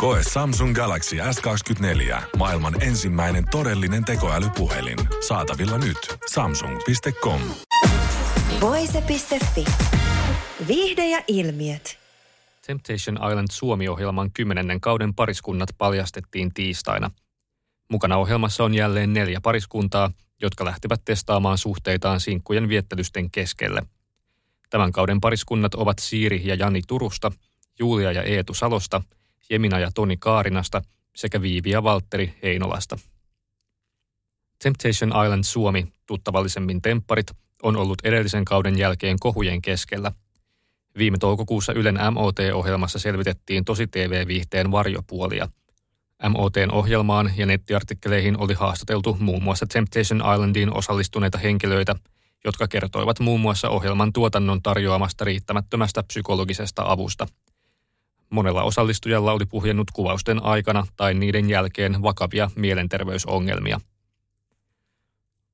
Koe Samsung Galaxy S24. Maailman ensimmäinen todellinen tekoälypuhelin. Saatavilla nyt. Samsung.com. Voise.fi. Viihde ja ilmiöt. Temptation Island Suomi-ohjelman kymmenennen kauden pariskunnat paljastettiin tiistaina. Mukana ohjelmassa on jälleen neljä pariskuntaa, jotka lähtivät testaamaan suhteitaan sinkkujen viettelysten keskelle. Tämän kauden pariskunnat ovat Siiri ja Jani Turusta, Julia ja Eetu Salosta, Jemina ja Toni Kaarinasta sekä Viivi ja Valtteri Heinolasta. Temptation Island Suomi, tuttavallisemmin Tempparit, on ollut edellisen kauden jälkeen kohujen keskellä – Viime toukokuussa Ylen MOT-ohjelmassa selvitettiin tosi TV-viihteen varjopuolia. MOTn ohjelmaan ja nettiartikkeleihin oli haastateltu muun muassa Temptation Islandiin osallistuneita henkilöitä, jotka kertoivat muun muassa ohjelman tuotannon tarjoamasta riittämättömästä psykologisesta avusta. Monella osallistujalla oli puhjennut kuvausten aikana tai niiden jälkeen vakavia mielenterveysongelmia.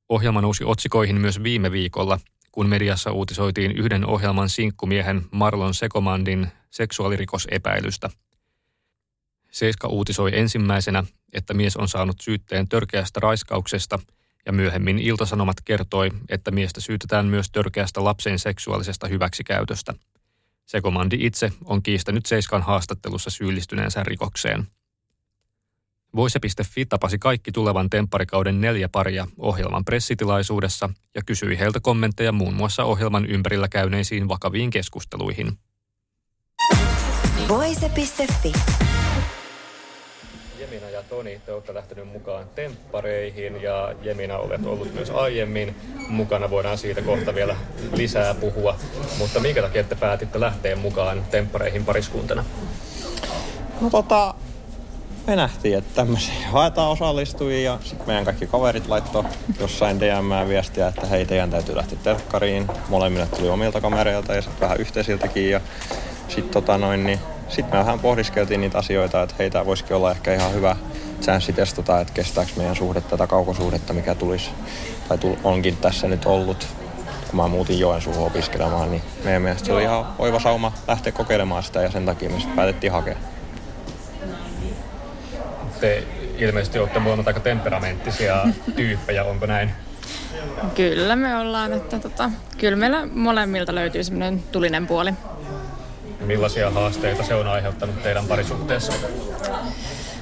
Ohjelma nousi otsikoihin myös viime viikolla – kun mediassa uutisoitiin yhden ohjelman sinkkumiehen Marlon Sekomandin seksuaalirikosepäilystä. Seiska uutisoi ensimmäisenä, että mies on saanut syytteen törkeästä raiskauksesta ja myöhemmin Iltasanomat kertoi, että miestä syytetään myös törkeästä lapsen seksuaalisesta hyväksikäytöstä. Sekomandi itse on kiistänyt Seiskan haastattelussa syyllistyneensä rikokseen. Voise.fi tapasi kaikki tulevan tempparikauden neljä paria ohjelman pressitilaisuudessa ja kysyi heiltä kommentteja muun muassa ohjelman ympärillä käyneisiin vakaviin keskusteluihin. Voise.fi Jemina ja Toni, te olette lähtenyt mukaan temppareihin ja Jemina olet ollut myös aiemmin mukana. Voidaan siitä kohta vielä lisää puhua. Mutta minkä takia te päätitte lähteä mukaan temppareihin pariskuntana? No tota, me nähtiin, että tämmöisiä haetaan osallistujia ja sitten meidän kaikki kaverit laittoi jossain DM viestiä, että hei teidän täytyy lähteä telkkariin. Molemmille tuli omilta kamereilta ja sitten vähän yhteisiltäkin ja sitten tota noin, niin sit me vähän pohdiskeltiin niitä asioita, että heitä voisikin olla ehkä ihan hyvä chanssi testata, että kestääkö meidän suhde tätä kaukosuhdetta, mikä tulisi tai onkin tässä nyt ollut kun mä muutin Joensuuhun opiskelemaan, niin meidän mielestä se oli ihan oiva sauma lähteä kokeilemaan sitä ja sen takia me päätettiin hakea te ilmeisesti olette molemmat aika temperamenttisia tyyppejä, onko näin? Kyllä me ollaan, että tota, kyllä meillä molemmilta löytyy semmoinen tulinen puoli. Millaisia haasteita se on aiheuttanut teidän parisuhteessa?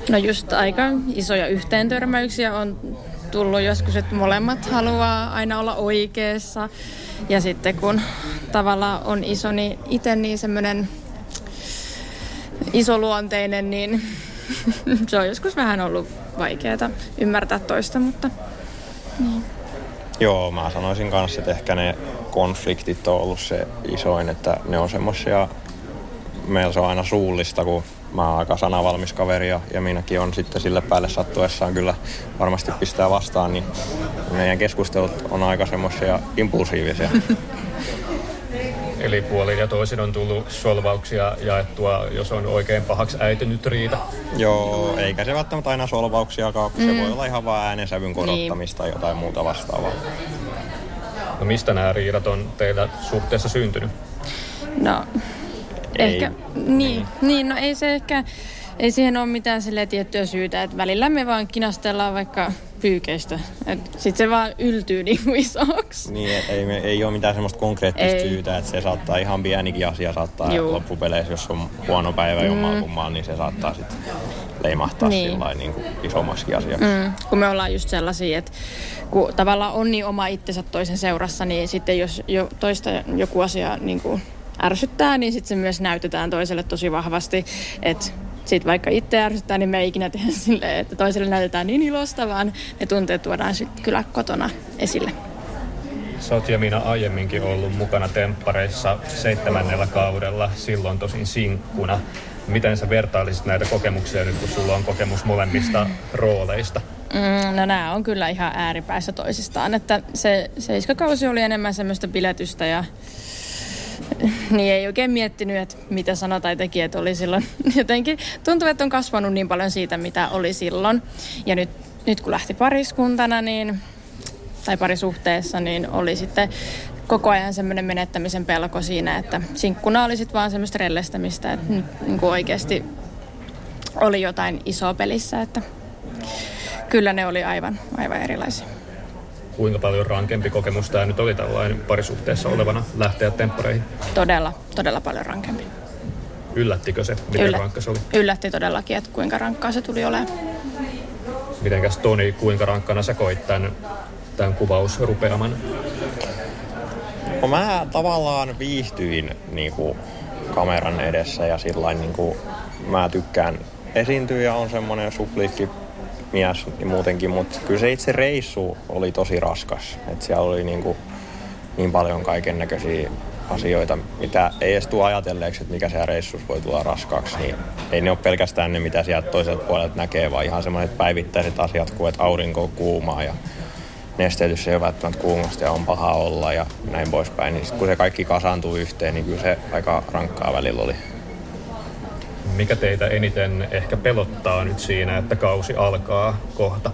No just aika isoja yhteentörmäyksiä on tullut joskus, että molemmat haluaa aina olla oikeassa. Ja sitten kun tavallaan on iso, niin itse niin semmoinen isoluonteinen, niin se on joskus vähän ollut vaikeaa ymmärtää toista, mutta niin. Joo, mä sanoisin kanssa, että ehkä ne konfliktit on ollut se isoin, että ne on semmoisia, meillä se on aina suullista, kun mä oon aika sanavalmis kaveri ja, ja minäkin on sitten sille päälle sattuessaan kyllä varmasti pistää vastaan, niin meidän keskustelut on aika semmoisia impulsiivisia. Eli puolin ja toisin on tullut solvauksia jaettua, jos on oikein pahaksi äitynyt riita. Joo, eikä se välttämättä aina solvauksia, kun mm. se voi olla ihan vain äänensävyn korottamista niin. jotain muuta vastaavaa. No mistä nämä riidat on teillä suhteessa syntynyt? No, ei. ehkä, niin, niin, niin, no ei se ehkä, ei siihen ole mitään sille tiettyä syytä, että välillä me vaan kinastellaan vaikka pyykeistä. Sitten se vaan yltyy niin kuin isoksi. Niin, ei, ei ole mitään semmoista konkreettista ei. syytä, että se saattaa ihan pienikin asia saattaa Juu. loppupeleissä, jos on huono päivä mm. jommalkummaan, niin se saattaa sitten leimahtaa niin. sillä niin kuin isommaksi asiaksi. Mm. Kun me ollaan just sellaisia, että kun tavallaan on niin oma itsensä toisen seurassa, niin sitten jos jo toista joku asia niin kuin ärsyttää, niin sitten se myös näytetään toiselle tosi vahvasti, että sitten vaikka itse ärsyttää, niin me ei ikinä tehdä silleen, että toiselle näytetään niin ilosta, vaan ne tunteet tuodaan sitten kyllä kotona esille. Sä oot Jamina aiemminkin ollut mukana temppareissa seitsemännellä kaudella, silloin tosin sinkkuna. Miten sä vertailisit näitä kokemuksia nyt, kun sulla on kokemus molemmista rooleista? Mm, no nämä on kyllä ihan ääripäissä toisistaan, että se seiskakausi oli enemmän semmoista piletystä ja niin ei oikein miettinyt, että mitä sanoi tai teki, että oli silloin jotenkin tuntuu, että on kasvanut niin paljon siitä, mitä oli silloin. Ja nyt, nyt kun lähti pariskuntana, niin tai parisuhteessa, niin oli sitten koko ajan semmoinen menettämisen pelko siinä, että sinkkuna oli sitten vaan semmoista rellestämistä, että nyt niin kuin oikeasti oli jotain isoa pelissä, että kyllä ne oli aivan, aivan erilaisia. Kuinka paljon rankempi kokemus tämä nyt oli tällainen parisuhteessa olevana lähteä temppareihin? Todella, todella paljon rankempi. Yllättikö se, miten Yllä, rankka se oli? Yllätti todellakin, että kuinka rankkaa se tuli olemaan. Mitenkäs Toni, kuinka rankkana sä koit tämän, tämän kuvausrupeaman? No mä tavallaan viihtyin niin kuin, kameran edessä ja sillä niin kuin, mä tykkään esiintyä ja on semmoinen supliikki mies niin muutenkin, mutta kyllä se itse reissu oli tosi raskas. Et siellä oli niin, kuin, niin paljon kaiken näköisiä asioita, mitä ei edes tule ajatelleeksi, että mikä siellä reissussa voi tulla raskaaksi. Niin ei ne ole pelkästään ne, mitä sieltä toiselta puolelta näkee, vaan ihan semmoiset päivittäiset asiat kuin, että aurinko on kuumaa ja nesteytys ei ole välttämättä kuumasta ja on paha olla ja näin poispäin. Niin kun se kaikki kasaantuu yhteen, niin kyllä se aika rankkaa välillä oli. Mikä teitä eniten ehkä pelottaa nyt siinä, että kausi alkaa kohta?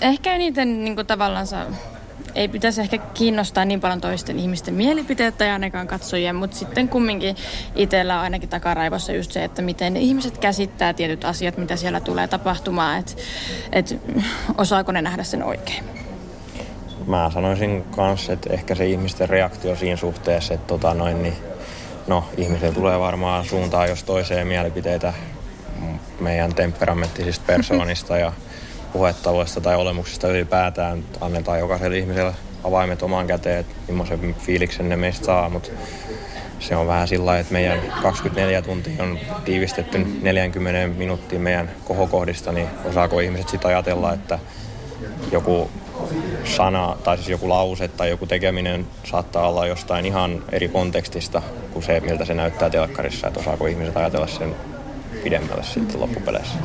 Ehkä eniten niin kuin tavallaan ei pitäisi ehkä kiinnostaa niin paljon toisten ihmisten mielipiteitä ja ainakaan katsojien, mutta sitten kumminkin itsellä on ainakin takaraivossa just se, että miten ihmiset käsittää tietyt asiat, mitä siellä tulee tapahtumaan, että et, osaako ne nähdä sen oikein. Mä sanoisin kanssa, että ehkä se ihmisten reaktio siinä suhteessa, että tota noin, niin, no, ihmisille tulee varmaan suuntaan jos toiseen mielipiteitä meidän temperamenttisista persoonista ja puhetavoista tai olemuksista ylipäätään. Annetaan jokaiselle ihmiselle avaimet omaan käteen, että millaisen fiiliksen ne meistä saa, mutta se on vähän sillä että meidän 24 tuntia on tiivistetty 40 minuuttia meidän kohokohdista, niin osaako ihmiset sitä ajatella, että joku sana tai siis joku lause tai joku tekeminen saattaa olla jostain ihan eri kontekstista kuin se, miltä se näyttää telkkarissa, että osaako ihmiset ajatella sen pidemmälle sitten loppupeleissä.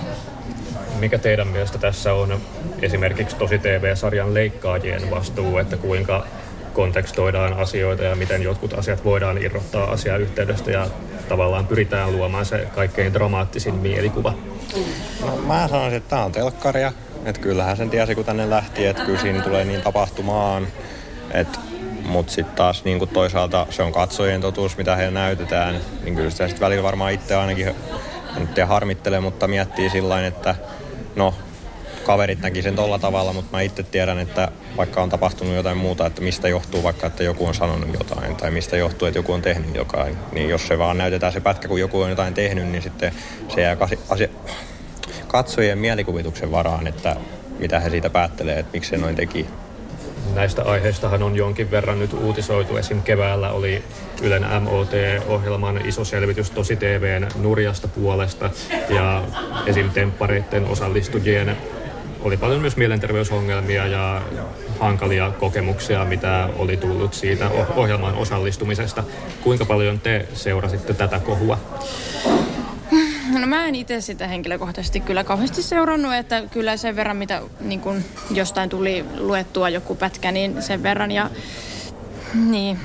Mikä teidän mielestä tässä on esimerkiksi tosi TV-sarjan leikkaajien vastuu, että kuinka kontekstoidaan asioita ja miten jotkut asiat voidaan irrottaa asiayhteydestä ja tavallaan pyritään luomaan se kaikkein dramaattisin mielikuva? No, mä sanoisin, että tämä on telkkaria. Että kyllähän sen tiesi, kun tänne lähti, että kyllä siinä tulee niin tapahtumaan. Mutta sitten taas niin toisaalta se on katsojien totuus, mitä he näytetään. Niin kyllä sitä sitten välillä varmaan itse ainakin, en tiedä harmittele, mutta miettii sillä että no, kaverit näki sen tolla tavalla, mutta mä itse tiedän, että vaikka on tapahtunut jotain muuta, että mistä johtuu vaikka, että joku on sanonut jotain tai mistä johtuu, että joku on tehnyt jotain, niin jos se vaan näytetään se pätkä, kun joku on jotain tehnyt, niin sitten se jää asia, katsojien mielikuvituksen varaan, että mitä he siitä päättelee, että miksi se noin teki. Näistä aiheistahan on jonkin verran nyt uutisoitu. Esim. keväällä oli Ylen MOT-ohjelman iso selvitys Tosi TVn nurjasta puolesta ja esim. temppareiden osallistujien oli paljon myös mielenterveysongelmia ja hankalia kokemuksia, mitä oli tullut siitä ohjelman osallistumisesta. Kuinka paljon te seurasitte tätä kohua? No mä en itse sitä henkilökohtaisesti kyllä kauheasti seurannut, että kyllä sen verran, mitä niin kun jostain tuli luettua joku pätkä, niin sen verran ja niin.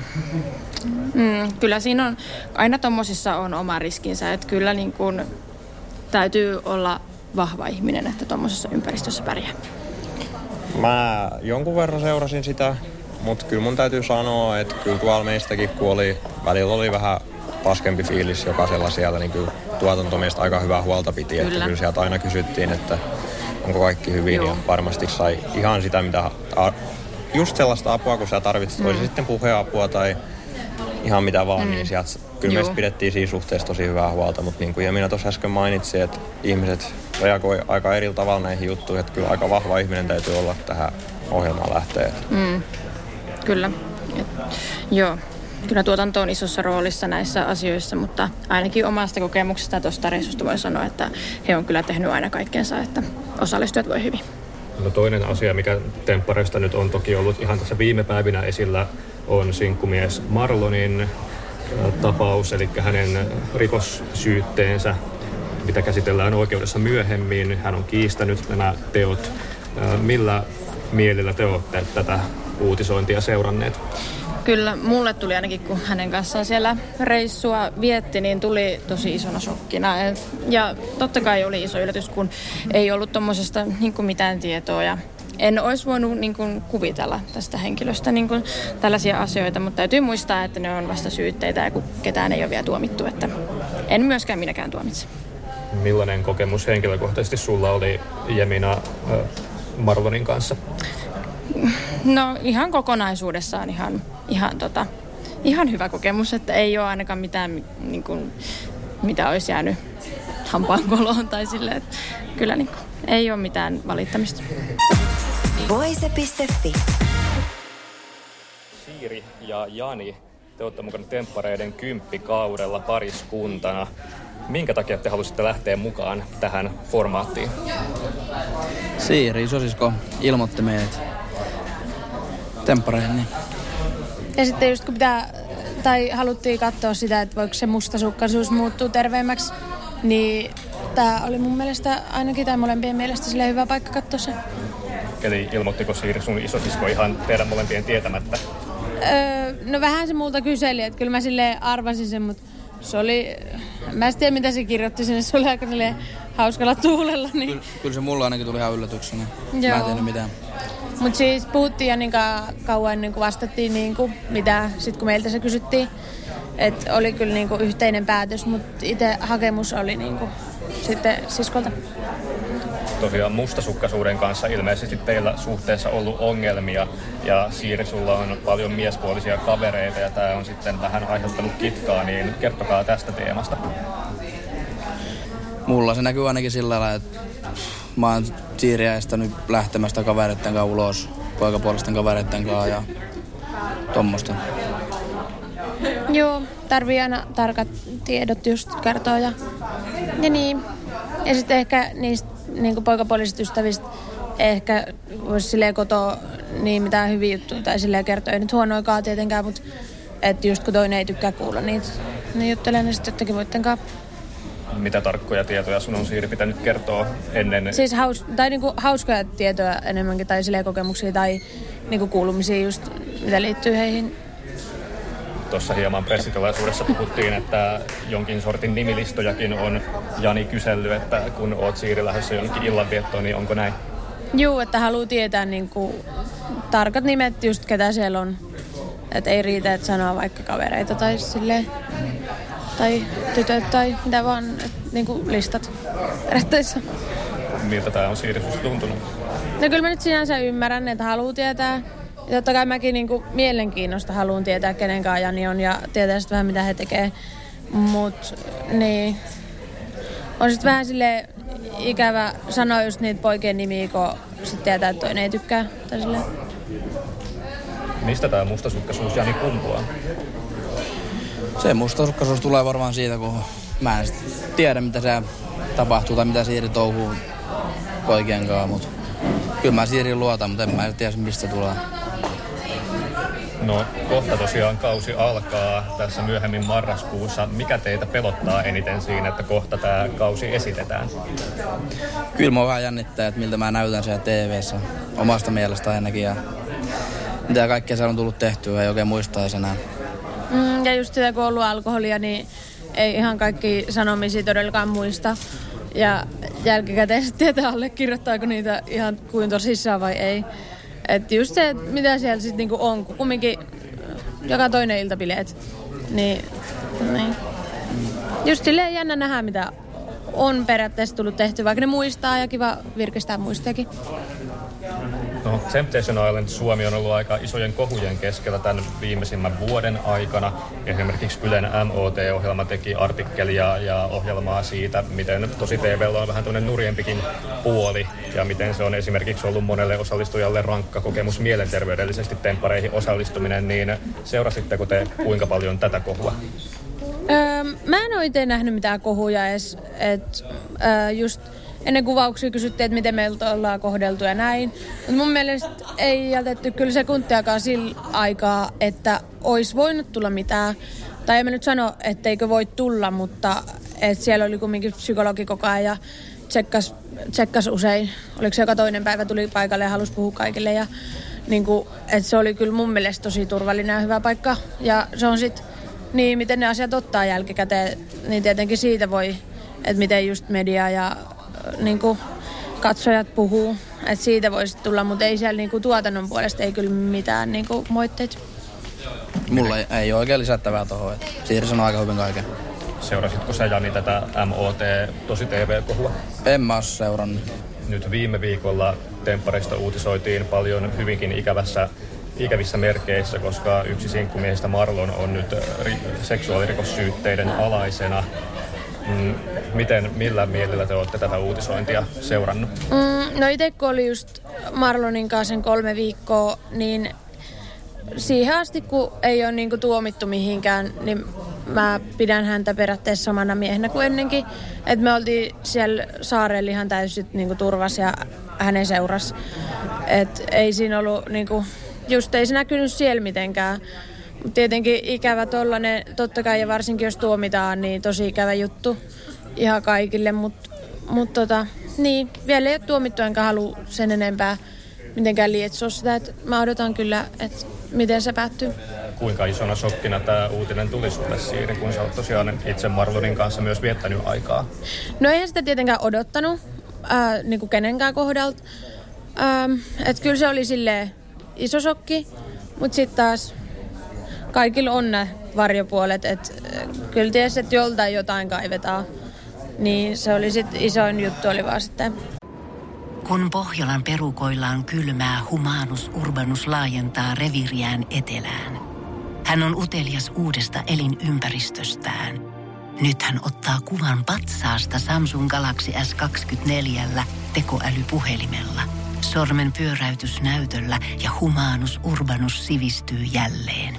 Mm, kyllä siinä on, aina tommosissa on oma riskinsä, että kyllä niin kun täytyy olla vahva ihminen, että tuommoisessa ympäristössä pärjää. Mä jonkun verran seurasin sitä, mutta kyllä mun täytyy sanoa, että kyllä tuolla meistäkin, kun oli, välillä oli vähän paskempi fiilis jokaisella siellä, niin kyllä tuotanto meistä aika hyvää huolta piti. Kyllä. Että kyllä sieltä aina kysyttiin, että onko kaikki hyvin Joo. ja varmasti sai ihan sitä, mitä just sellaista apua, kun sä tarvitset, mm. sitten puheapua tai ihan mitä vaan, mm. niin sieltä kyllä Joo. meistä pidettiin siinä suhteessa tosi hyvää huolta, mutta niin kuin Jamina tuossa äsken mainitsi, että ihmiset reagoi aika eri tavalla näihin juttuihin, että kyllä aika vahva ihminen täytyy olla tähän ohjelmaan lähteä. Mm. Kyllä. Et, joo. Kyllä tuotanto on isossa roolissa näissä asioissa, mutta ainakin omasta kokemuksesta tuosta reissusta voi sanoa, että he on kyllä tehnyt aina kaikkensa, että osallistujat voi hyvin. No toinen asia, mikä Tempparesta nyt on toki ollut ihan tässä viime päivinä esillä, on sinkkumies Marlonin tapaus, eli hänen rikossyytteensä mitä käsitellään oikeudessa myöhemmin. Hän on kiistänyt nämä teot. Millä mielellä te olette tätä uutisointia seuranneet? Kyllä, mulle tuli ainakin, kun hänen kanssaan siellä reissua vietti, niin tuli tosi isona shokkina. Ja totta kai oli iso yllätys, kun ei ollut tuommoisesta niin mitään tietoa. Ja en olisi voinut niin kuin, kuvitella tästä henkilöstä niin kuin, tällaisia asioita, mutta täytyy muistaa, että ne on vasta syytteitä ja kun ketään ei ole vielä tuomittu. Että en myöskään minäkään tuomitse. Millainen kokemus henkilökohtaisesti sulla oli Jemina Marlonin kanssa? No ihan kokonaisuudessaan ihan, ihan, tota, ihan hyvä kokemus, että ei ole ainakaan mitään, niin kuin, mitä olisi jäänyt hampaankoloon tai silleen, että kyllä niin kuin, ei ole mitään valittamista. Voise.fi Siiri ja Jani, te olette mukana temppareiden kymppikaudella pariskuntana. Minkä takia te halusitte lähteä mukaan tähän formaattiin? Siiri, sosisko, ilmoitti meidät temppareihin. Niin. Ja sitten just kun pitää, tai haluttiin katsoa sitä, että voiko se mustasukkaisuus muuttua terveemmäksi, niin tämä oli mun mielestä ainakin tai molempien mielestä sille hyvä paikka katsoa se. Eli ilmoittiko Siiri sun isosisko ihan teidän molempien tietämättä? Öö, no vähän se multa kyseli, että kyllä mä sille arvasin sen, mutta se oli, mä en tiedä mitä se kirjoitti sinne, se oli aika hauskalla tuulella. Niin... Kyllä, kyllä se mulla ainakin tuli ihan yllätyksenä. Joo. Mä en tiedä mitään. Mutta siis puhuttiin ja niin kauan ennen kuin vastattiin, niin kuin, mitä sitten kun meiltä se kysyttiin. Että oli kyllä niin kuin yhteinen päätös, mutta itse hakemus oli niin kuin, sitten siskolta. Tosiaan mustasukkaisuuden kanssa ilmeisesti teillä suhteessa ollut ongelmia ja Siiri, sulla on paljon miespuolisia kavereita ja tämä on sitten vähän aiheuttanut kitkaa, niin kertokaa tästä teemasta. Mulla se näkyy ainakin sillä lailla, että mä oon Siiriä estänyt lähtemästä kavereiden kanssa ulos, poikapuolisten kavereiden kanssa ja tuommoista. Joo, tarvii aina tarkat tiedot just kertoa ja, ja niin. Ja sitten ehkä niistä niin poikapuolisista ystävistä ehkä voisi silleen kotoa niin mitään hyviä juttuja tai silleen kertoa. Ei nyt huonoikaan tietenkään, mutta että just kun toinen ei tykkää kuulla niitä, niin juttelee ne sitten jotenkin muiden kanssa mitä tarkkoja tietoja sun on Siiri pitänyt kertoa ennen? Siis haus, tai niinku hauskoja tietoja enemmänkin tai silleen kokemuksia tai niinku kuulumisia just, mitä liittyy heihin. Tuossa hieman pressitilaisuudessa puhuttiin, että jonkin sortin nimilistojakin on Jani kysellyt, että kun oot Siiri lähdössä jonnekin illanviettoon, niin onko näin? Joo, että haluaa tietää niinku tarkat nimet just ketä siellä on. Että ei riitä, että sanoo vaikka kavereita tai silleen tai tytöt tai mitä vaan, niin kuin listat periaatteessa. Miltä tämä on Siiri tuntunut? No kyllä mä nyt sinänsä ymmärrän, että haluaa tietää. Ja totta kai mäkin niin kuin mielenkiinnosta haluan tietää, kenen Jani on ja tietää sitten vähän, mitä he tekee. Mut niin, on sitten vähän sille ikävä sanoa just niitä poikien nimiä, kun sitten tietää, että toinen ei tykkää. Tai Mistä tämä mustasukkaisuus Jani kumpuaa? Se mustasukkaisuus tulee varmaan siitä, kun mä en tiedä, mitä se tapahtuu tai mitä Siiri touhuu poikien kanssa, mutta kyllä mä Siiri luotan, mutta en mä tiedä, mistä tulee. No kohta tosiaan kausi alkaa tässä myöhemmin marraskuussa. Mikä teitä pelottaa eniten siinä, että kohta tämä kausi esitetään? Kyllä mä vähän jännittää, että miltä mä näytän siellä tv omasta mielestä ainakin. Ja mitä kaikkea se on tullut tehtyä, ei oikein muistaisi enää. Mm, ja just sitä, kun on ollut alkoholia, niin ei ihan kaikki sanomisia todellakaan muista. Ja jälkikäteen sitten tietää allekirjoittaako niitä ihan kuin tosissaan vai ei. Että just se, että mitä siellä sitten niinku on, kun kumminkin joka toinen iltapileet. Niin, niin. Just silleen jännä nähdä, mitä on periaatteessa tullut tehty, vaikka ne muistaa ja kiva virkistää muistakin. No, Temptation Island Suomi on ollut aika isojen kohujen keskellä tämän viimeisimmän vuoden aikana. Esimerkiksi Ylen MOT-ohjelma teki artikkelia ja ohjelmaa siitä, miten tosi TVllä on vähän tuonne nurjempikin puoli ja miten se on esimerkiksi ollut monelle osallistujalle rankka kokemus mielenterveydellisesti temppareihin osallistuminen, niin seurasitteko te kuinka paljon tätä kohua? Öö, mä en itse nähnyt mitään kohuja edes, että öö, just ennen kuvauksia kysyttiin, että miten meiltä ollaan kohdeltu ja näin. Mutta mun mielestä ei jätetty kyllä sekuntiakaan sillä aikaa, että olisi voinut tulla mitään. Tai en mä nyt sano, etteikö voi tulla, mutta Et siellä oli kumminkin psykologi koko ajan ja tsekkas, tsekkas usein. Oliko se joka toinen päivä tuli paikalle ja halusi puhua kaikille. Ja niin kuin, et se oli kyllä mun mielestä tosi turvallinen ja hyvä paikka. Ja se on sitten niin, miten ne asiat ottaa jälkikäteen, niin tietenkin siitä voi, että miten just media ja niin kuin, katsojat puhuu. Että siitä voisi tulla, mutta ei siellä niin kuin, tuotannon puolesta ei kyllä mitään niin kuin, moitteita. Mulla ei, ei ole oikein lisättävää tuohon. Siiri sanoo aika hyvin kaiken. Seurasitko sä Jani tätä MOT tosi TV-kohua? En mä oo seurannut. Nyt viime viikolla Tempparista uutisoitiin paljon hyvinkin ikävässä ikävissä merkeissä, koska yksi sinkkumiehistä Marlon on nyt ri- seksuaalirikossyytteiden alaisena. Mm, Miten, millä mielellä te olette tätä uutisointia seurannut? Mm, no itse kun oli just Marlonin kanssa sen kolme viikkoa, niin siihen asti kun ei ole niinku tuomittu mihinkään, niin mä pidän häntä periaatteessa samana miehenä kuin ennenkin. Et me oltiin siellä saarella ihan täysin niinku turvas ja hänen seuras. Et ei siinä ollut niinku, just ei se näkynyt siellä mitenkään. Tietenkin ikävä tollanen, totta kai ja varsinkin jos tuomitaan, niin tosi ikävä juttu ihan kaikille, mutta mut tota, niin, vielä ei ole tuomittu enkä halua sen enempää mitenkään lietsoa sitä, että mä odotan kyllä, että miten se päättyy. Kuinka isona shokkina tämä uutinen tuli sulle Siiri, kun sä oot tosiaan itse Marlonin kanssa myös viettänyt aikaa? No eihän sitä tietenkään odottanut, ää, niin kuin kenenkään kohdalta. Ähm, että kyllä se oli sille iso shokki, mutta sitten taas kaikilla on ne varjopuolet, että kyllä tiesi, että joltain jotain kaivetaan. Niin se oli sitten isoin juttu oli vaan sitten Kun Pohjolan perukoillaan kylmää, Humanus Urbanus laajentaa reviriään etelään. Hän on utelias uudesta elinympäristöstään. Nyt hän ottaa kuvan patsaasta Samsung Galaxy S24 tekoälypuhelimella. Sormen pyöräytys näytöllä ja Humanus Urbanus sivistyy jälleen.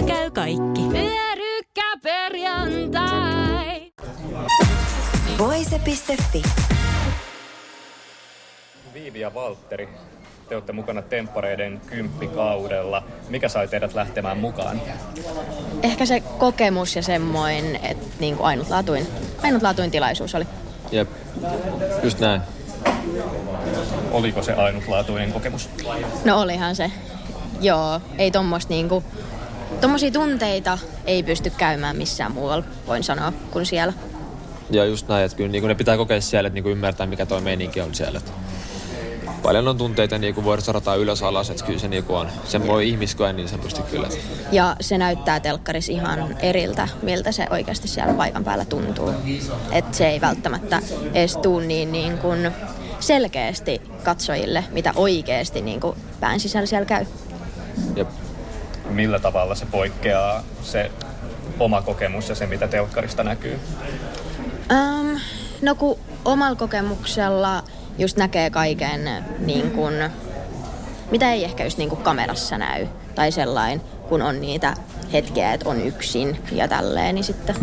Kotona käy kaikki. Pyörykkäperjantai. Voise.fi. Viivi ja Valtteri, te olette mukana Temppareiden kymppikaudella. Mikä sai teidät lähtemään mukaan? Ehkä se kokemus ja semmoinen, että niin kuin ainutlaatuin, ainutlaatuin tilaisuus oli. Jep, just näin. Oliko se ainutlaatuinen kokemus? No olihan se. Joo, ei tommoista niinku, tommosia tunteita ei pysty käymään missään muualla, voin sanoa, kuin siellä. Ja just näin, että kyllä niin ne pitää kokea siellä, että niin ymmärtää, mikä toi meininki on siellä. Että paljon on tunteita niin kuin vuodessa rataa ylös alas, että kyllä se niin on, sen voi ihmiskoen niin sanotusti kyllä. Ja se näyttää telkkaris ihan eriltä, miltä se oikeasti siellä paikan päällä tuntuu. Että se ei välttämättä edes tuu niin, niin kuin selkeästi katsojille, mitä oikeasti niin kuin pään sisällä siellä käy. Jep. Millä tavalla se poikkeaa se oma kokemus ja se, mitä telkkarista näkyy? Um, no kun omalla kokemuksella just näkee kaiken niin kun, mitä ei ehkä just niin kuin kamerassa näy. Tai sellainen, kun on niitä hetkiä, että on yksin ja tälleen, niin sitten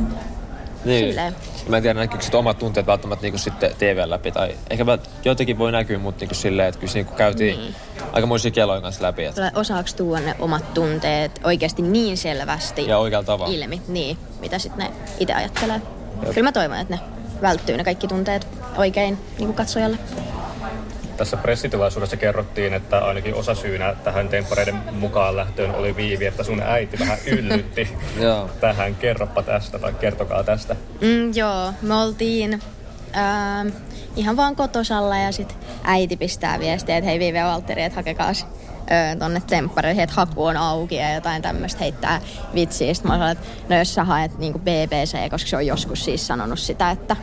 Niin. silleen. Mä en tiedä, näkyykö sit omat tunteet välttämättä niinku sitten TVn läpi. Tai ehkä jotenkin voi näkyä, mutta niinku silleen, että kyllä niinku käytiin Niin. aikamoisia kelojen kanssa läpi. Et. Tulee osaako tuoda ne omat tunteet oikeasti niin selvästi Ja oikealla tavalla. ilmi, niin, mitä sitten ne itse ajattelee. Kyllä mä toivon, että ne välttyy ne kaikki tunteet oikein niin kuin katsojalle. Tässä pressitilaisuudessa kerrottiin, että ainakin osa syynä tähän temppareiden mukaan lähtöön oli Viivi, että sun äiti vähän yllytti Joo. tähän. Kerropa tästä tai kertokaa tästä. Mm, joo, me oltiin ää, ihan vaan kotosalla ja sit äiti pistää viestiä, että hei Viive ja Valtteri, että hakekaas öö, tonne temppareihin, että haku on auki ja jotain tämmöistä heittää vitsiä. Sitten mä sanoin, että no jos sä haet niin BBC, koska se on joskus siis sanonut sitä, että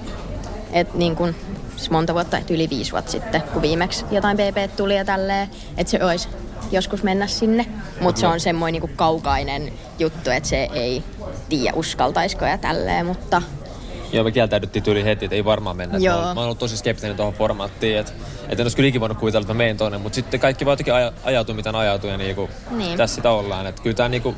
et niin kuin, siis monta vuotta, että yli viisi vuotta sitten, kun viimeksi jotain BP tuli ja tälleen, että se olisi joskus mennä sinne. Mutta se on semmoinen niin kuin kaukainen juttu, että se ei tiedä uskaltaisiko ja tälleen, mutta Joo, me kieltäydyttiin tyyli heti, että ei varmaan mennä. Joo. Mä, oon, mä oon ollut tosi skeptinen tuohon formaattiin, että, että en olisi kyllä ikinä voinut kuvitella, että mä menen tonne, mutta sitten kaikki vaan jotenkin aja, ajautuu, mitä ajautuu ja niinku, Niin. tässä sitä ollaan. Että kyllä tämä niinku,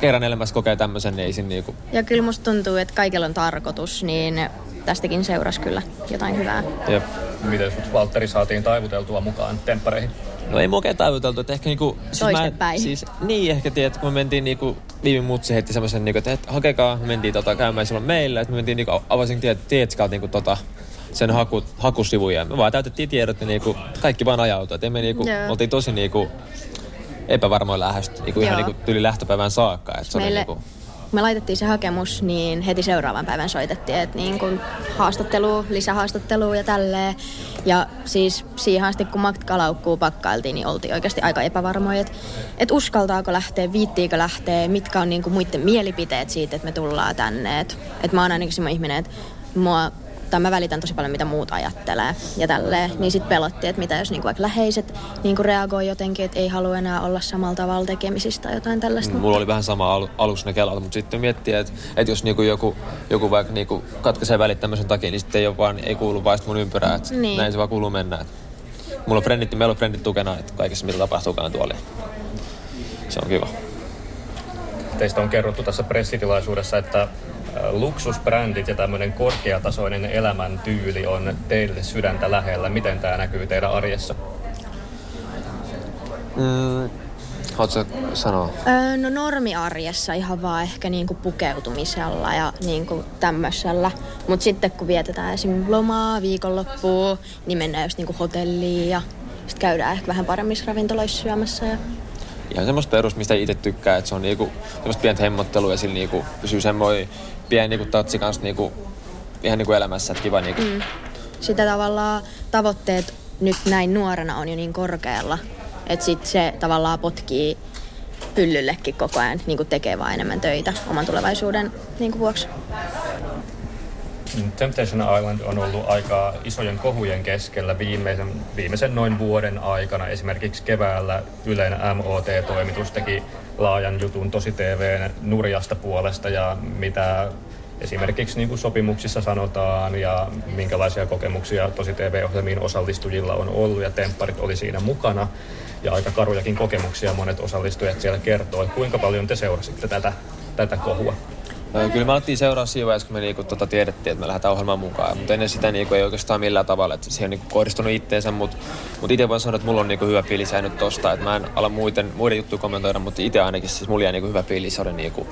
kerran elämässä kokee tämmöisen, niin ei siinä niinku, Ja kyllä musta tuntuu, että kaikilla on tarkoitus, niin tästäkin seurasi kyllä jotain hyvää. jep. Miten sut Valtteri saatiin taivuteltua mukaan temppareihin? No ei mua taivuteltu, että ehkä niinku... Toistepäin. Siis, niin, ehkä tiedät, kun me mentiin niinku, Viivi Mutsi heitti semmoisen niinku, että et, hakekaa, me mentiin tota, käymään silloin meillä, että me mentiin niinku, avasin tiet, Tietskalta niinku tota, sen haku, hakusivuja. Me vaan täytettiin tiedot ja niinku, kaikki vaan ajautui. Et emme niinku, me oltiin tosi niinku, epävarmoilla lähdöstä, niinku, ihan niinku, tyli lähtöpäivän saakka. Et se oli Meille, niinku, kun me laitettiin se hakemus, niin heti seuraavan päivän soitettiin, että niin kuin haastattelu, lisähaastattelu ja tälleen. Ja siis siihen asti, kun matkalaukkuu pakkailtiin, niin oltiin oikeasti aika epävarmoja, että, että uskaltaako lähteä, viittiikö lähteä, mitkä on niin kuin muiden mielipiteet siitä, että me tullaan tänne. Että, että mä oon ainakin semmoinen ihminen, että mua tai mä välitän tosi paljon, mitä muut ajattelee ja tälleen, niin sitten pelotti, että mitä jos niinku vaikka läheiset niinku reagoi jotenkin, että ei halua enää olla samalla tavalla tekemisistä tai jotain tällaista. Mulla oli vähän sama al- aluksi ne kelat, mutta sitten miettii, että, että jos niinku joku, joku vaikka niinku katkaisee välit tämmöisen takia, niin sitten ei, ole vaan, ei kuulu vaan mun ympyrää. Että Niin. Näin se vaan kuuluu mennä. Et mulla on frendit, meillä on frendit tukena, että kaikessa mitä tapahtuukaan tuolla. Se on kiva. Teistä on kerrottu tässä pressitilaisuudessa, että luksusbrändit ja tämmöinen korkeatasoinen elämäntyyli on teille sydäntä lähellä. Miten tämä näkyy teidän arjessa? Mm, haluatko sanoa? Öö, no normiarjessa ihan vaan ehkä niinku pukeutumisella ja niinku tämmöisellä. Mutta sitten kun vietetään esim. lomaa, viikonloppua, niin mennään just niinku hotelliin ja sitten käydään ehkä vähän paremmissa ravintoloissa syömässä. Ja... Ihan semmoista perus, mistä itse tykkää, että se on niinku, semmoista pientä hemmottelua ja sillä niinku, pysyy semmoinen pieni niinku, tatsi kanssa niinku, ihan niinku elämässä, että kiva niinku, Mm. Sitä tavallaan tavoitteet nyt näin nuorena on jo niin korkealla, että sit se tavallaan potkii pyllyllekin koko ajan, niin tekee vaan enemmän töitä oman tulevaisuuden niin vuoksi. Temptation Island on ollut aika isojen kohujen keskellä viimeisen, viimeisen noin vuoden aikana. Esimerkiksi keväällä Ylen MOT-toimitus teki laajan jutun Tosi TVn nurjasta puolesta ja mitä esimerkiksi niin kuin sopimuksissa sanotaan ja minkälaisia kokemuksia Tosi TV-ohjelmiin osallistujilla on ollut ja tempparit oli siinä mukana. Ja aika karujakin kokemuksia monet osallistujat siellä kertoo. Kuinka paljon te seurasitte tätä, tätä kohua? Kyllä me alettiin seuraa siinä vaiheessa, kun me niinku, tota, tiedettiin, että me lähdetään ohjelmaan mukaan. Mutta ennen sitä niinku, ei oikeastaan millään tavalla, että siihen on niinku, kohdistunut itteensä. Mutta mut itse voin sanoa, että mulla on niinku, hyvä fiilis jäänyt tosta. Että mä en ala muiden, muiden juttuja kommentoida, mutta itse ainakin siis mulla jäi niinku, hyvä fiilis. Oli, niinku,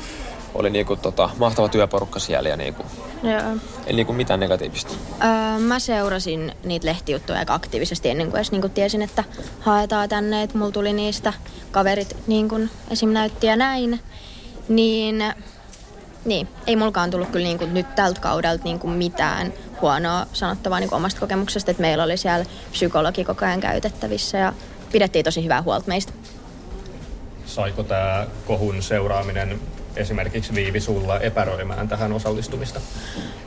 oli niinku, tota, mahtava työporukka siellä ja niinku, Joo. ei niinku, mitään negatiivista. Öö, mä seurasin niitä lehtijuttuja aika aktiivisesti ennen kuin edes niin kuin tiesin, että haetaan tänne, että mulla tuli niistä kaverit niin kuin esim. näytti ja näin. Niin, niin ei mulkaan tullut kyllä niin kuin nyt tältä kaudelta niin kuin mitään huonoa sanottavaa niin kuin omasta kokemuksesta, että meillä oli siellä psykologi koko ajan käytettävissä ja pidettiin tosi hyvää huolta meistä. Saiko tämä kohun seuraaminen esimerkiksi Viivi sulla epäröimään tähän osallistumista?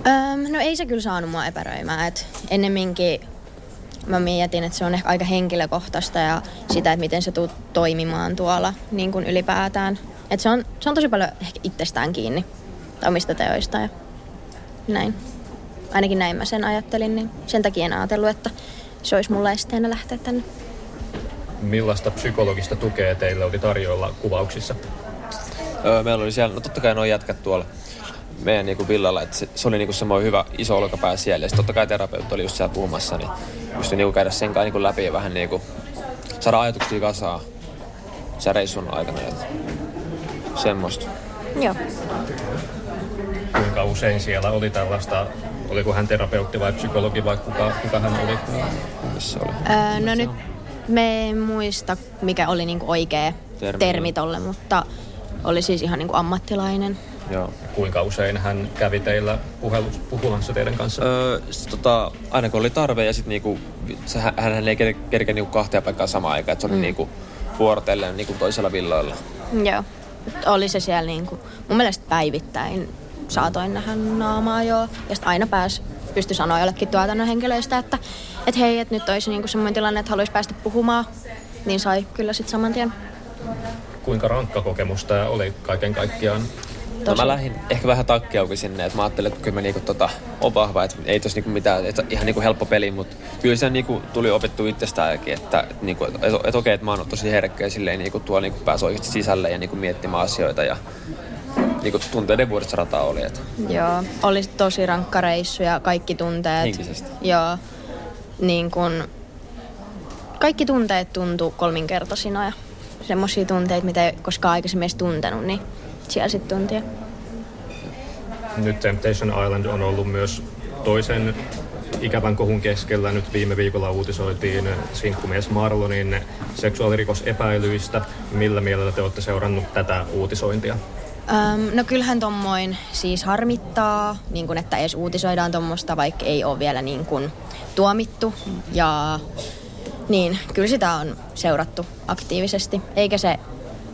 Öm, no ei se kyllä saanut mua epäröimään. Et ennemminkin mä mietin, että se on ehkä aika henkilökohtaista ja sitä, että miten se tuut toimimaan tuolla niin kuin ylipäätään. Et se, on, se on tosi paljon ehkä itsestään kiinni omista teoista ja näin. Ainakin näin mä sen ajattelin, niin sen takia en ajatellut, että se olisi mulle esteenä lähteä tänne. Millaista psykologista tukea teille oli tarjolla kuvauksissa? Öö, meillä oli siellä, no totta kai noin jätkät tuolla meidän niinku villalla, että se, se oli niinku semmoinen hyvä iso olkapää siellä. Ja sit totta kai terapeutti oli just siellä puhumassa, niin pystyi niinku käydä sen kanssa niinku läpi ja vähän niinku saada ajatuksia kasaan sen reissun aikana. Et semmoista. Joo. Kuinka usein siellä oli tällaista, oliko hän terapeutti vai psykologi vai kuka, kuka hän oli? Missä oli? Öö, no nyt me en muista, mikä oli niinku oikea Termi. termi, tolle, mutta oli siis ihan niinku ammattilainen. Joo. Kuinka usein hän kävi teillä puhelus, puhumassa teidän kanssa? Öö, sit tota, aina kun oli tarve ja sit niinku, hän, hän ei ker- kerkeä niinku kahtea paikkaa samaan aikaan, että se oli Mm. niinku vuorotellen niinku toisella villoilla. Joo. Oli se siellä niinku, mun mielestä päivittäin saatoin nähdä naamaa joo. Ja sitten aina pääs, pysty sanoa jollekin tuotannon henkilöistä, että et hei, että nyt olisi niinku semmoinen tilanne, että haluaisi päästä puhumaan. Niin sai kyllä sitten saman tien. Kuinka rankka kokemus tämä oli kaiken kaikkiaan? No mä lähdin ehkä vähän takkiauki sinne, että mä ajattelin, että kyllä mä niinku tota, on vahva, että ei tossa niinku mitään, että ihan niinku helppo peli, mutta kyllä se niinku tuli opettu itsestäänkin, että, että, niinku, että, että, että okei, että mä oon tosi herkkä ja silleen niinku tuolla niinku pääsi oikeasti sisälle ja niinku miettimään asioita ja niinku tunteiden vuodessa rata oli. Että. Joo, oli tosi rankka reissu ja kaikki tunteet. Henkisesti. Joo, niin kun, kaikki tunteet tuntuu kolminkertaisina ja semmoisia tunteita, mitä ei koskaan aikaisemmin edes tuntenut, niin siellä sitten tuntia. Nyt Temptation Island on ollut myös toisen ikävän kohun keskellä. Nyt viime viikolla uutisoitiin sinkkumies Marlonin seksuaalirikosepäilyistä. Millä mielellä te olette seurannut tätä uutisointia? Öm, no kyllähän tommoin siis harmittaa, niin kun, että edes uutisoidaan tommosta, vaikka ei ole vielä niin kun, tuomittu. Ja niin, kyllä sitä on seurattu aktiivisesti, eikä se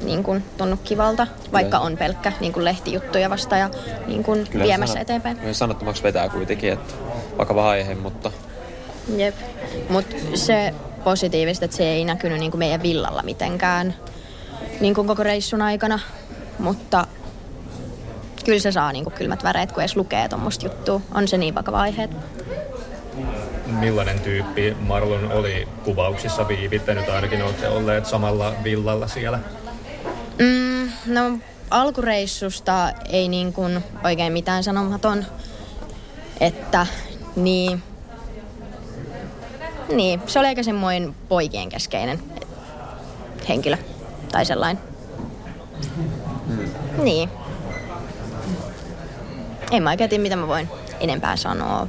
niin kun, tunnu kivalta, vaikka on pelkkä niin kun, lehtijuttuja vasta ja niin kun, Kyllä viemässä sanot- eteenpäin. Kyllä sanottomaksi vetää kuitenkin, että vakava aihe, mutta Jep. Mutta se positiivista, että se ei näkynyt niinku meidän villalla mitenkään niinku koko reissun aikana. Mutta kyllä se saa niinku kylmät väreet, kun edes lukee tuommoista juttua. On se niin vakava aihe. Millainen tyyppi Marlon oli kuvauksissa viivittänyt? Ainakin olette olleet samalla villalla siellä. Mm, no alkureissusta ei niin kuin oikein mitään sanomaton. Että niin, niin, se oli aika semmoinen poikien keskeinen henkilö tai sellainen. Niin. En mä oikein tiedä, mitä mä voin enempää sanoa.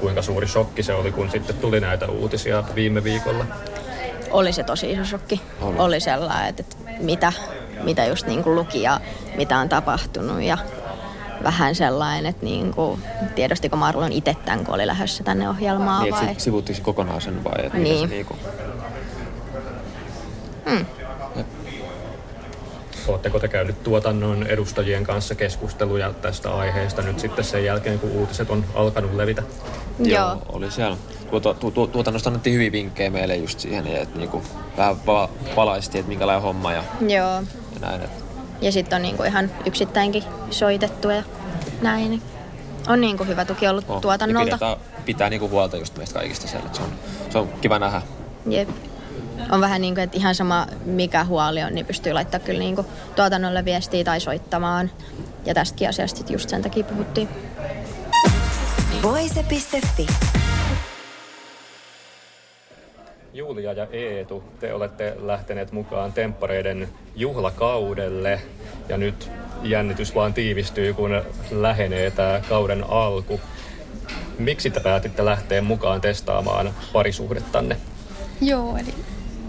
Kuinka suuri shokki se oli, kun sitten tuli näitä uutisia viime viikolla? Oli se tosi iso shokki. Oli. Oli sellainen, että, että mitä, mitä just niin kuin luki ja mitä on tapahtunut. Ja vähän sellainen, että niin kuin, tiedostiko Marlon itse tämän, kun oli lähdössä tänne ohjelmaan niin, vai? sivuuttiko kokonaan sen vai? Että Niin. Se niinku, Mm. Oletteko te käynyt tuotannon edustajien kanssa keskusteluja tästä aiheesta nyt sitten sen jälkeen, kun uutiset on alkanut levitä? Joo. oli siellä. Tuota, tu, tu, tuotannosta annettiin hyvin vinkkejä meille just siihen, että niinku, vähän va, valaistiin, että minkälainen homma ja, Joo. ja näin. Että. Ja sitten on niin kuin ihan yksittäinkin soitettu ja näin. On niin kuin hyvä tuki ollut Oh, ja tuotannolta. pidetään, pitää niinku huolta just meistä kaikista siellä. että Se on, se on kiva nähdä. Jep. On vähän niin kuin, että ihan sama mikä huoli on, niin pystyy laittaa kyllä niin kuin tuotannolle viestiä tai soittamaan. Ja tästäkin asiasta just sen takia puhuttiin. Voise.fi. Julia ja Eetu, te olette lähteneet mukaan temppareiden juhlakaudelle ja nyt jännitys vaan tiivistyy, kun lähenee tämä kauden alku. Miksi te päätitte lähteä mukaan testaamaan parisuhdettanne? Joo, eli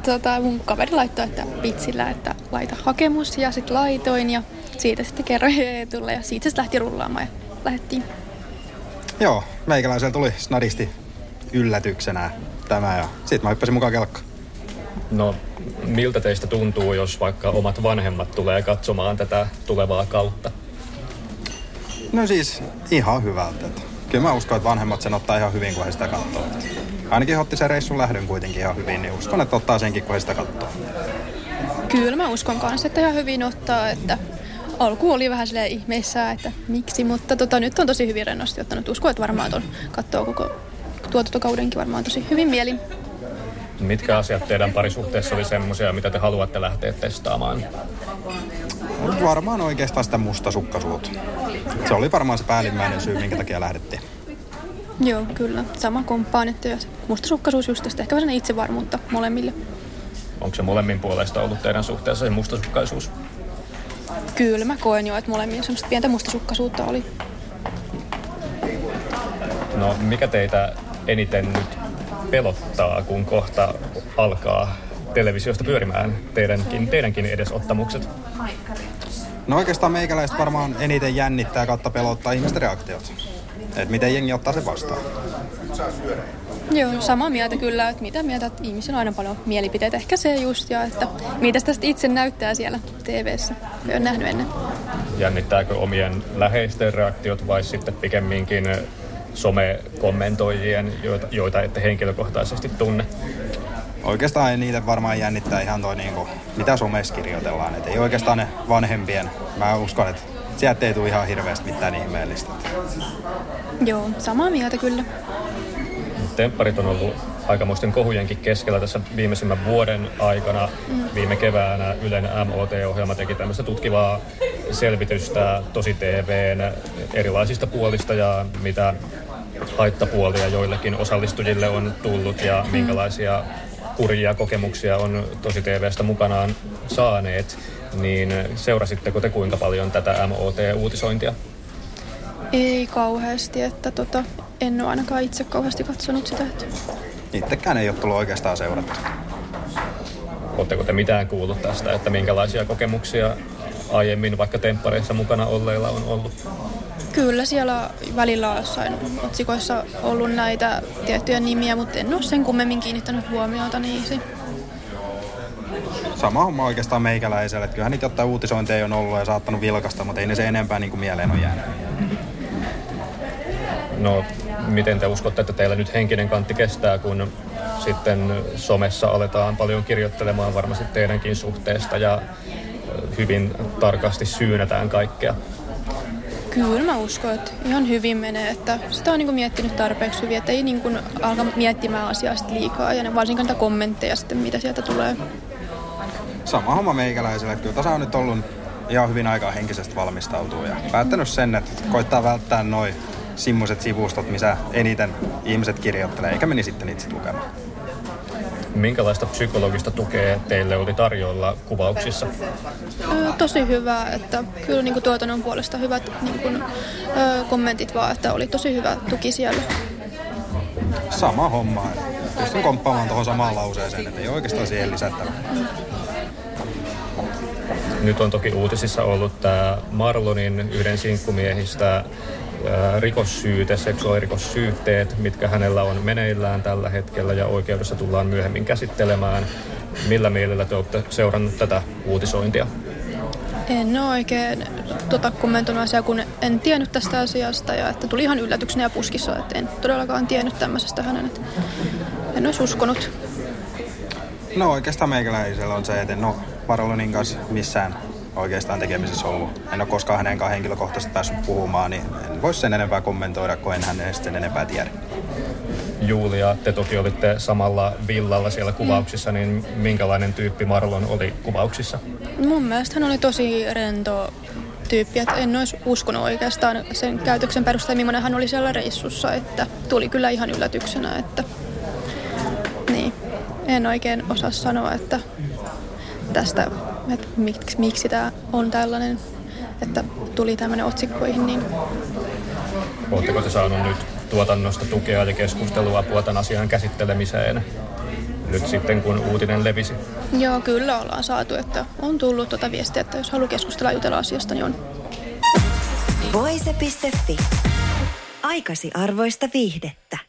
tota, mun kaveri laittoi, että vitsillä, että laita hakemus ja sitten laitoin ja siitä sitten kerroin Eetulle ja siitä se sitten lähti rullaamaan ja lähdettiin. Joo, meikäläisellä tuli snadisti yllätyksenä tämä ja sit mä hyppäsin mukaan kelkkaan. No, miltä teistä tuntuu, jos vaikka omat vanhemmat tulee katsomaan tätä tulevaa kautta? No siis ihan hyvältä. Kyllä mä uskon, että vanhemmat sen ottaa ihan hyvin, kun he sitä katsoo. Ainakin he otti sen reissun lähdön kuitenkin ihan hyvin, niin uskon, että ottaa senkin, kun he sitä katsoo. Kyllä mä uskon kanssa, että ihan hyvin ottaa, että alku oli vähän silleen ihmeissään, että miksi, mutta tota, nyt on tosi hyvin rennosti ottanut. Uskon, että varmaan ton katsoo koko tuotantokaudenkin varmaan tosi hyvin mielin. Mitkä asiat teidän parisuhteessa oli semmoisia, mitä te haluatte lähteä testaamaan? Mut Varmaan oikeastaan sitä mustasukkaisuutta. Se oli varmaan se päällimmäinen syy, minkä takia lähdettiin. Joo, kyllä. Sama komppaan, että ja se mustasukkaisuus just tästä ehkä vähän itsevarmuutta molemmille. Onko se molemmin puolesta ollut teidän suhteessa se mustasukkaisuus? Kyllä mä koen jo, että molemmilla semmoista pientä mustasukkaisuutta oli. No, mikä teitä eniten nyt pelottaa, kun kohta alkaa televisiosta pyörimään teidänkin, teidänkin edesottamukset? No oikeastaan meikäläistä varmaan eniten jännittää kautta pelottaa ihmisten reaktiot. Et miten jengi ottaa sen vastaan. Joo, samaa mieltä kyllä, että mitä mieltä, että ihmisillä on aina paljon mielipiteitä. Ehkä se just, ja että mitä tästä itse näyttää siellä TV-ssä. Ei ole nähnyt ennen. Jännittääkö omien läheisten reaktiot vai sitten pikemminkin somekommentoijien, joita, joita ette henkilökohtaisesti tunne? Oikeastaan ei niitä varmaan jännittää ihan toi niinku, mitä somessa kirjoitellaan. Et ei oikeastaan ne vanhempien. Mä uskon, että sieltä ei tule ihan hirveästi mitään ihmeellistä. Joo, samaa mieltä kyllä. Tempparit on ollut aikamoisten kohujenkin keskellä tässä viimeisimmän vuoden aikana. Mm. Viime keväänä Ylen MOT-ohjelma teki tämmöistä tutkivaa selvitystä tosi TVn erilaisista puolista ja mitä haittapuolia joillekin osallistujille on tullut ja mm. minkälaisia kurjia kokemuksia on tosi TVstä mukanaan saaneet. Niin seurasitteko te kuinka paljon tätä MOT-uutisointia? Ei kauheasti, että tota, en ole ainakaan itse kauheasti katsonut sitä. Että... Itsekään ei ole tullut oikeastaan seurata. Oletteko te mitään kuullut tästä, että minkälaisia kokemuksia aiemmin vaikka temppareissa mukana olleilla on ollut? Kyllä siellä välillä on jossain otsikoissa ollut näitä tiettyjä nimiä, mutta en ole sen kummemmin kiinnittänyt huomiota niihin. Sama homma oikeastaan meikäläiselle. Kyllähän niitä jotain uutisointeja on ollut ja saattanut vilkasta, mutta ei ne se enempää niin kuin mieleen ole jäänyt. No, miten te uskotte, että teillä nyt henkinen kantti kestää, kun sitten somessa aletaan paljon kirjoittelemaan varmasti teidänkin suhteesta ja hyvin tarkasti syynätään kaikkea? Kyllä mä uskon, että ihan hyvin menee, että sitä on niin miettinyt tarpeeksi hyvin, että ei niin kuin alka miettimään asiaa liikaa ja ne varsinkaan niitä kommentteja sitten, mitä sieltä tulee. Sama homma meikäläiselle, että kyllä tässä on nyt ollut ihan hyvin aikaa henkisesti valmistautua ja päättänyt sen, että koittaa välttää noin semmoiset sivustot, missä eniten ihmiset kirjoittelee, eikä meni sitten itse lukemaan. Minkälaista psykologista tukea teille oli tarjolla kuvauksissa? tosi hyvää, että kyllä niin kuin tuotannon puolesta hyvät niin kuin, kommentit vaan, että oli tosi hyvä tuki siellä. Sama homma. Pystyn komppaamaan tuohon samaan lauseeseen, että ei oikeastaan siihen lisättävää. Nyt on toki uutisissa ollut tämä Marlonin yhden sinkkumiehistä rikossyyte, seksuaalirikossyytteet, mitkä hänellä on meneillään tällä hetkellä ja oikeudessa tullaan myöhemmin käsittelemään. Millä mielellä te olette seurannut tätä uutisointia? En ole oikein tota, kommentoinut asiaa, kun en tiennyt tästä asiasta ja että tuli ihan yllätyksenä ja puskissa, että en todellakaan tiennyt tämmöisestä hänen, että en olisi uskonut. No oikeastaan meikäläisellä on se, että en ole Parolonin kanssa missään oikeastaan tekemisessä ollut. En ole koskaan hänen kanssa henkilökohtaisesti päässyt puhumaan, niin en voi sen enempää kommentoida, kun en hänestä sen enempää tiedä. Julia, te toki olitte samalla villalla siellä kuvauksissa, niin minkälainen tyyppi Marlon oli kuvauksissa? Mun mielestä hän oli tosi rento tyyppi, että en olisi uskonut oikeastaan sen käytöksen perusteella, millainen hän oli siellä reissussa, että tuli kyllä ihan yllätyksenä, että niin, en oikein osaa sanoa, että tästä, että miksi, miksi tämä on tällainen, että tuli tämmöinen otsikkoihin. Niin... Oletteko te saanut nyt tuotannosta tukea ja keskustelua tämän asian käsittelemiseen nyt sitten, kun uutinen levisi? Joo, kyllä ollaan saatu, että on tullut tuota viestiä, että jos haluaa keskustella jutella asiasta, niin on. Voise.fi. Aikasi arvoista viihdettä.